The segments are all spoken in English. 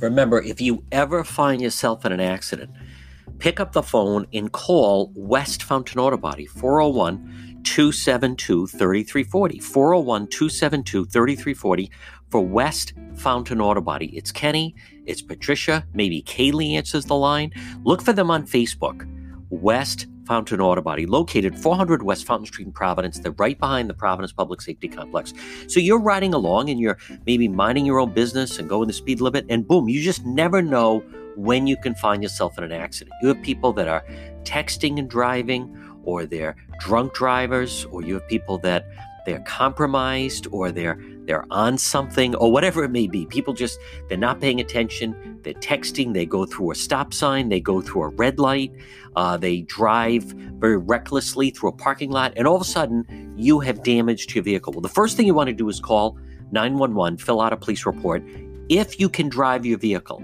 Remember, if you ever find yourself in an accident, pick up the phone and call West Fountain Auto Body 401 272 3340. 401 272 3340 for West Fountain Auto Body. It's Kenny, it's Patricia, maybe Kaylee answers the line. Look for them on Facebook. West Fountain Auto Body, located 400 West Fountain Street in Providence. They're right behind the Providence Public Safety Complex. So you're riding along and you're maybe minding your own business and going the speed limit, and boom, you just never know when you can find yourself in an accident. You have people that are texting and driving, or they're drunk drivers, or you have people that they're compromised or they're they're on something or whatever it may be. People just they're not paying attention. They're texting. They go through a stop sign. They go through a red light. Uh, they drive very recklessly through a parking lot, and all of a sudden you have damage to your vehicle. Well, the first thing you want to do is call 911, fill out a police report. If you can drive your vehicle,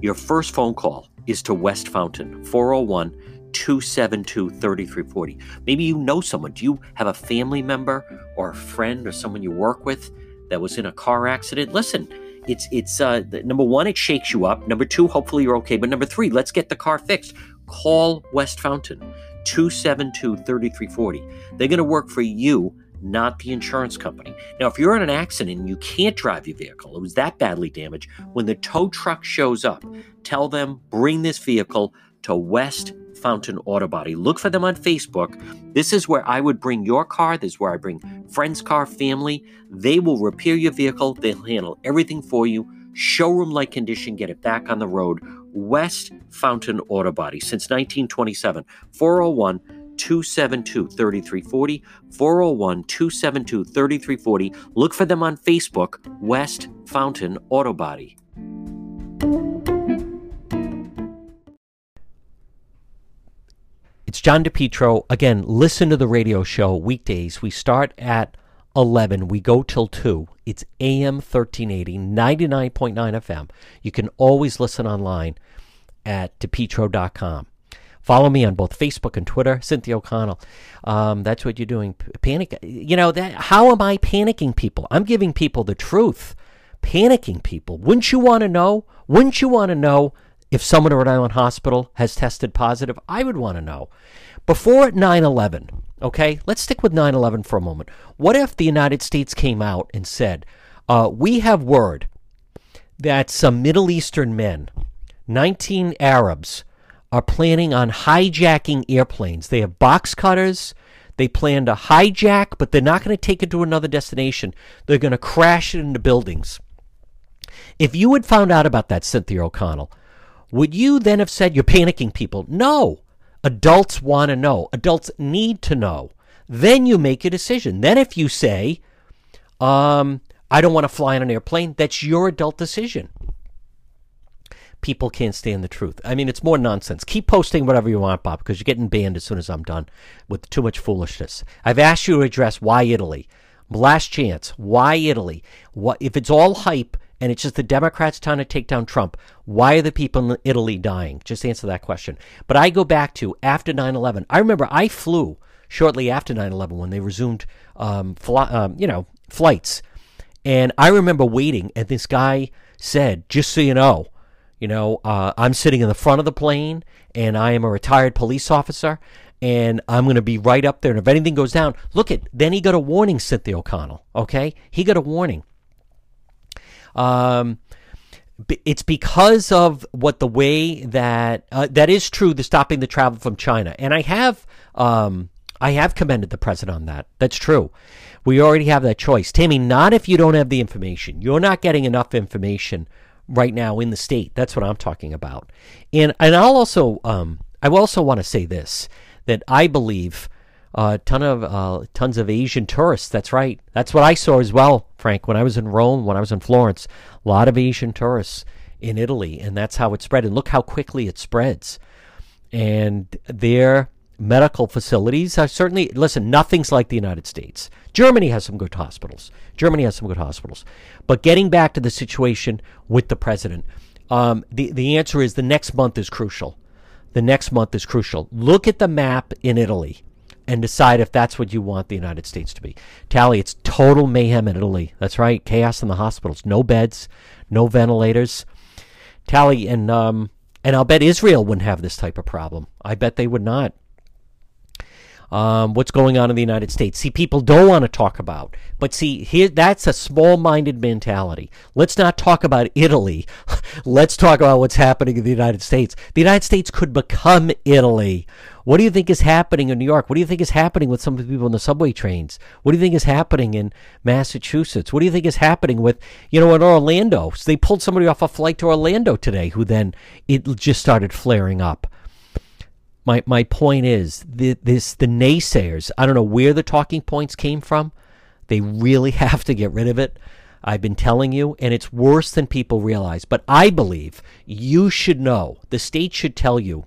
your first phone call is to West Fountain 401 272 3340. Maybe you know someone. Do you have a family member or a friend or someone you work with that was in a car accident? Listen, it's it's uh, number one, it shakes you up. Number two, hopefully you're okay. But number three, let's get the car fixed. Call West Fountain 272 3340. They're going to work for you not the insurance company. Now, if you're in an accident and you can't drive your vehicle, it was that badly damaged, when the tow truck shows up, tell them bring this vehicle to West Fountain Auto Body. Look for them on Facebook. This is where I would bring your car. This is where I bring friends' car, family. They will repair your vehicle. They'll handle everything for you. Showroom like condition, get it back on the road. West Fountain Auto Body since 1927. 401 272 3340. 401 272 3340. Look for them on Facebook, West Fountain Auto Body. It's John DePetro. Again, listen to the radio show weekdays. We start at 11. We go till 2. It's AM 1380, 99.9 FM. You can always listen online at depetro.com. Follow me on both Facebook and Twitter, Cynthia O'Connell. Um, that's what you're doing. Panic. You know that. How am I panicking people? I'm giving people the truth. Panicking people. Wouldn't you want to know? Wouldn't you want to know if someone at Rhode Island Hospital has tested positive, I would want to know. Before 9 11, okay, let's stick with 9 11 for a moment. What if the United States came out and said, uh, We have word that some Middle Eastern men, 19 Arabs, are planning on hijacking airplanes? They have box cutters. They plan to hijack, but they're not going to take it to another destination. They're going to crash it into buildings. If you had found out about that, Cynthia O'Connell, would you then have said you're panicking people? No. Adults want to know. Adults need to know. Then you make a decision. Then if you say, um, I don't want to fly on an airplane, that's your adult decision. People can't stand the truth. I mean, it's more nonsense. Keep posting whatever you want, Bob, because you're getting banned as soon as I'm done with too much foolishness. I've asked you to address why Italy. Last chance. Why Italy? What if it's all hype? And it's just the Democrats trying to take down Trump. Why are the people in Italy dying? Just answer that question. But I go back to after 9 11. I remember I flew shortly after 9 11 when they resumed, um, fly, um, you know, flights. And I remember waiting, and this guy said, just so you know, you know, uh, I'm sitting in the front of the plane, and I am a retired police officer, and I'm going to be right up there. And if anything goes down, look at, then he got a warning, Cynthia O'Connell, okay? He got a warning. Um, it's because of what the way that uh, that is true. The stopping the travel from China, and I have um, I have commended the president on that. That's true. We already have that choice, Tammy. Not if you don't have the information. You're not getting enough information right now in the state. That's what I'm talking about. And and I'll also um, I also want to say this that I believe a uh, ton of uh, tons of Asian tourists. That's right. That's what I saw as well, Frank. When I was in Rome, when I was in Florence, a lot of Asian tourists in Italy, and that's how it spread. And look how quickly it spreads. And their medical facilities are certainly listen. Nothing's like the United States. Germany has some good hospitals. Germany has some good hospitals. But getting back to the situation with the president, um, the the answer is the next month is crucial. The next month is crucial. Look at the map in Italy and decide if that's what you want the United States to be. Tally, it's total mayhem in Italy. That's right, chaos in the hospitals. No beds, no ventilators. Tally, and um, and I'll bet Israel wouldn't have this type of problem. I bet they would not. Um, what's going on in the United States? See, people don't want to talk about, but see, here that's a small-minded mentality. Let's not talk about Italy. Let's talk about what's happening in the United States. The United States could become Italy. What do you think is happening in New York? What do you think is happening with some of the people in the subway trains? What do you think is happening in Massachusetts? What do you think is happening with, you know, in Orlando? So they pulled somebody off a flight to Orlando today who then it just started flaring up. My my point is the, this the naysayers. I don't know where the talking points came from. They really have to get rid of it. I've been telling you, and it's worse than people realize. But I believe you should know. The state should tell you.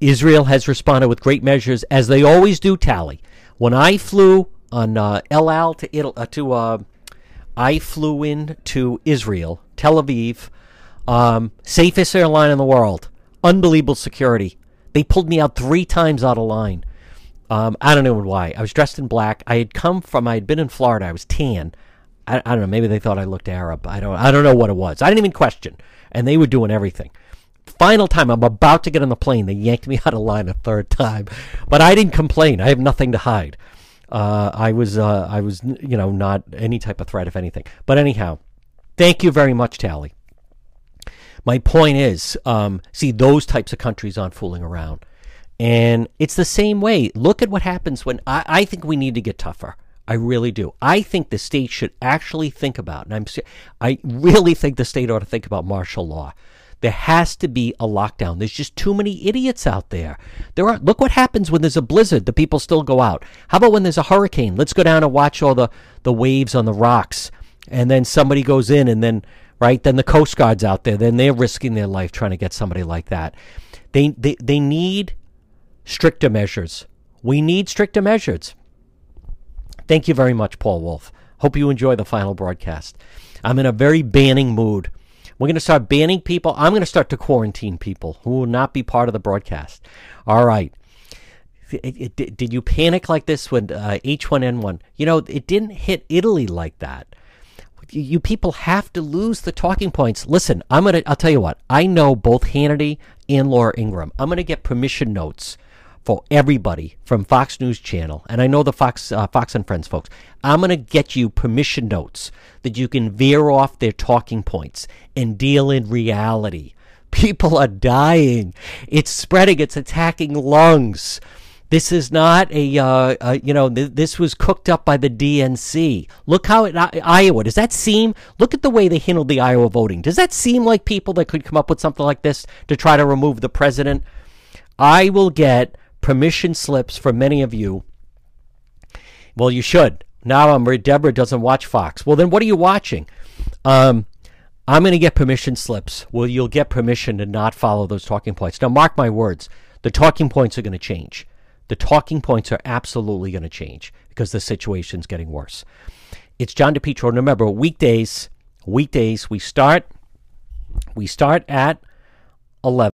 Israel has responded with great measures, as they always do. Tally. When I flew on uh, El Al to Italy, uh, to uh, I flew in to Israel, Tel Aviv, um, safest airline in the world unbelievable security. They pulled me out three times out of line. Um, I don't know why. I was dressed in black. I had come from. I had been in Florida. I was tan. I, I don't know. Maybe they thought I looked Arab. I don't. I don't know what it was. I didn't even question. And they were doing everything. Final time, I'm about to get on the plane. They yanked me out of line a third time, but I didn't complain. I have nothing to hide. Uh, I was. Uh, I was. You know, not any type of threat, if anything. But anyhow, thank you very much, Tally. My point is, um, see, those types of countries aren't fooling around. And it's the same way. Look at what happens when I, I think we need to get tougher. I really do. I think the state should actually think about, and I'm, I really think the state ought to think about martial law. There has to be a lockdown. There's just too many idiots out there. There are. Look what happens when there's a blizzard. The people still go out. How about when there's a hurricane? Let's go down and watch all the the waves on the rocks, and then somebody goes in, and then right? Then the Coast Guard's out there. Then they're risking their life trying to get somebody like that. They, they, they need stricter measures. We need stricter measures. Thank you very much, Paul Wolf. Hope you enjoy the final broadcast. I'm in a very banning mood. We're going to start banning people. I'm going to start to quarantine people who will not be part of the broadcast. All right. Did you panic like this when uh, H1N1? You know, it didn't hit Italy like that you people have to lose the talking points. Listen, I'm gonna. I'll tell you what. I know both Hannity and Laura Ingraham. I'm gonna get permission notes for everybody from Fox News Channel, and I know the Fox uh, Fox and Friends folks. I'm gonna get you permission notes that you can veer off their talking points and deal in reality. People are dying. It's spreading. It's attacking lungs. This is not a, uh, uh, you know, th- this was cooked up by the DNC. Look how it, uh, Iowa, does that seem, look at the way they handled the Iowa voting. Does that seem like people that could come up with something like this to try to remove the president? I will get permission slips from many of you. Well, you should. Now I'm Deborah doesn't watch Fox. Well, then what are you watching? Um, I'm going to get permission slips. Well, you'll get permission to not follow those talking points. Now, mark my words. The talking points are going to change the talking points are absolutely going to change because the situation's getting worse. It's John DePetro. Remember, weekdays, weekdays, we start, we start at 11.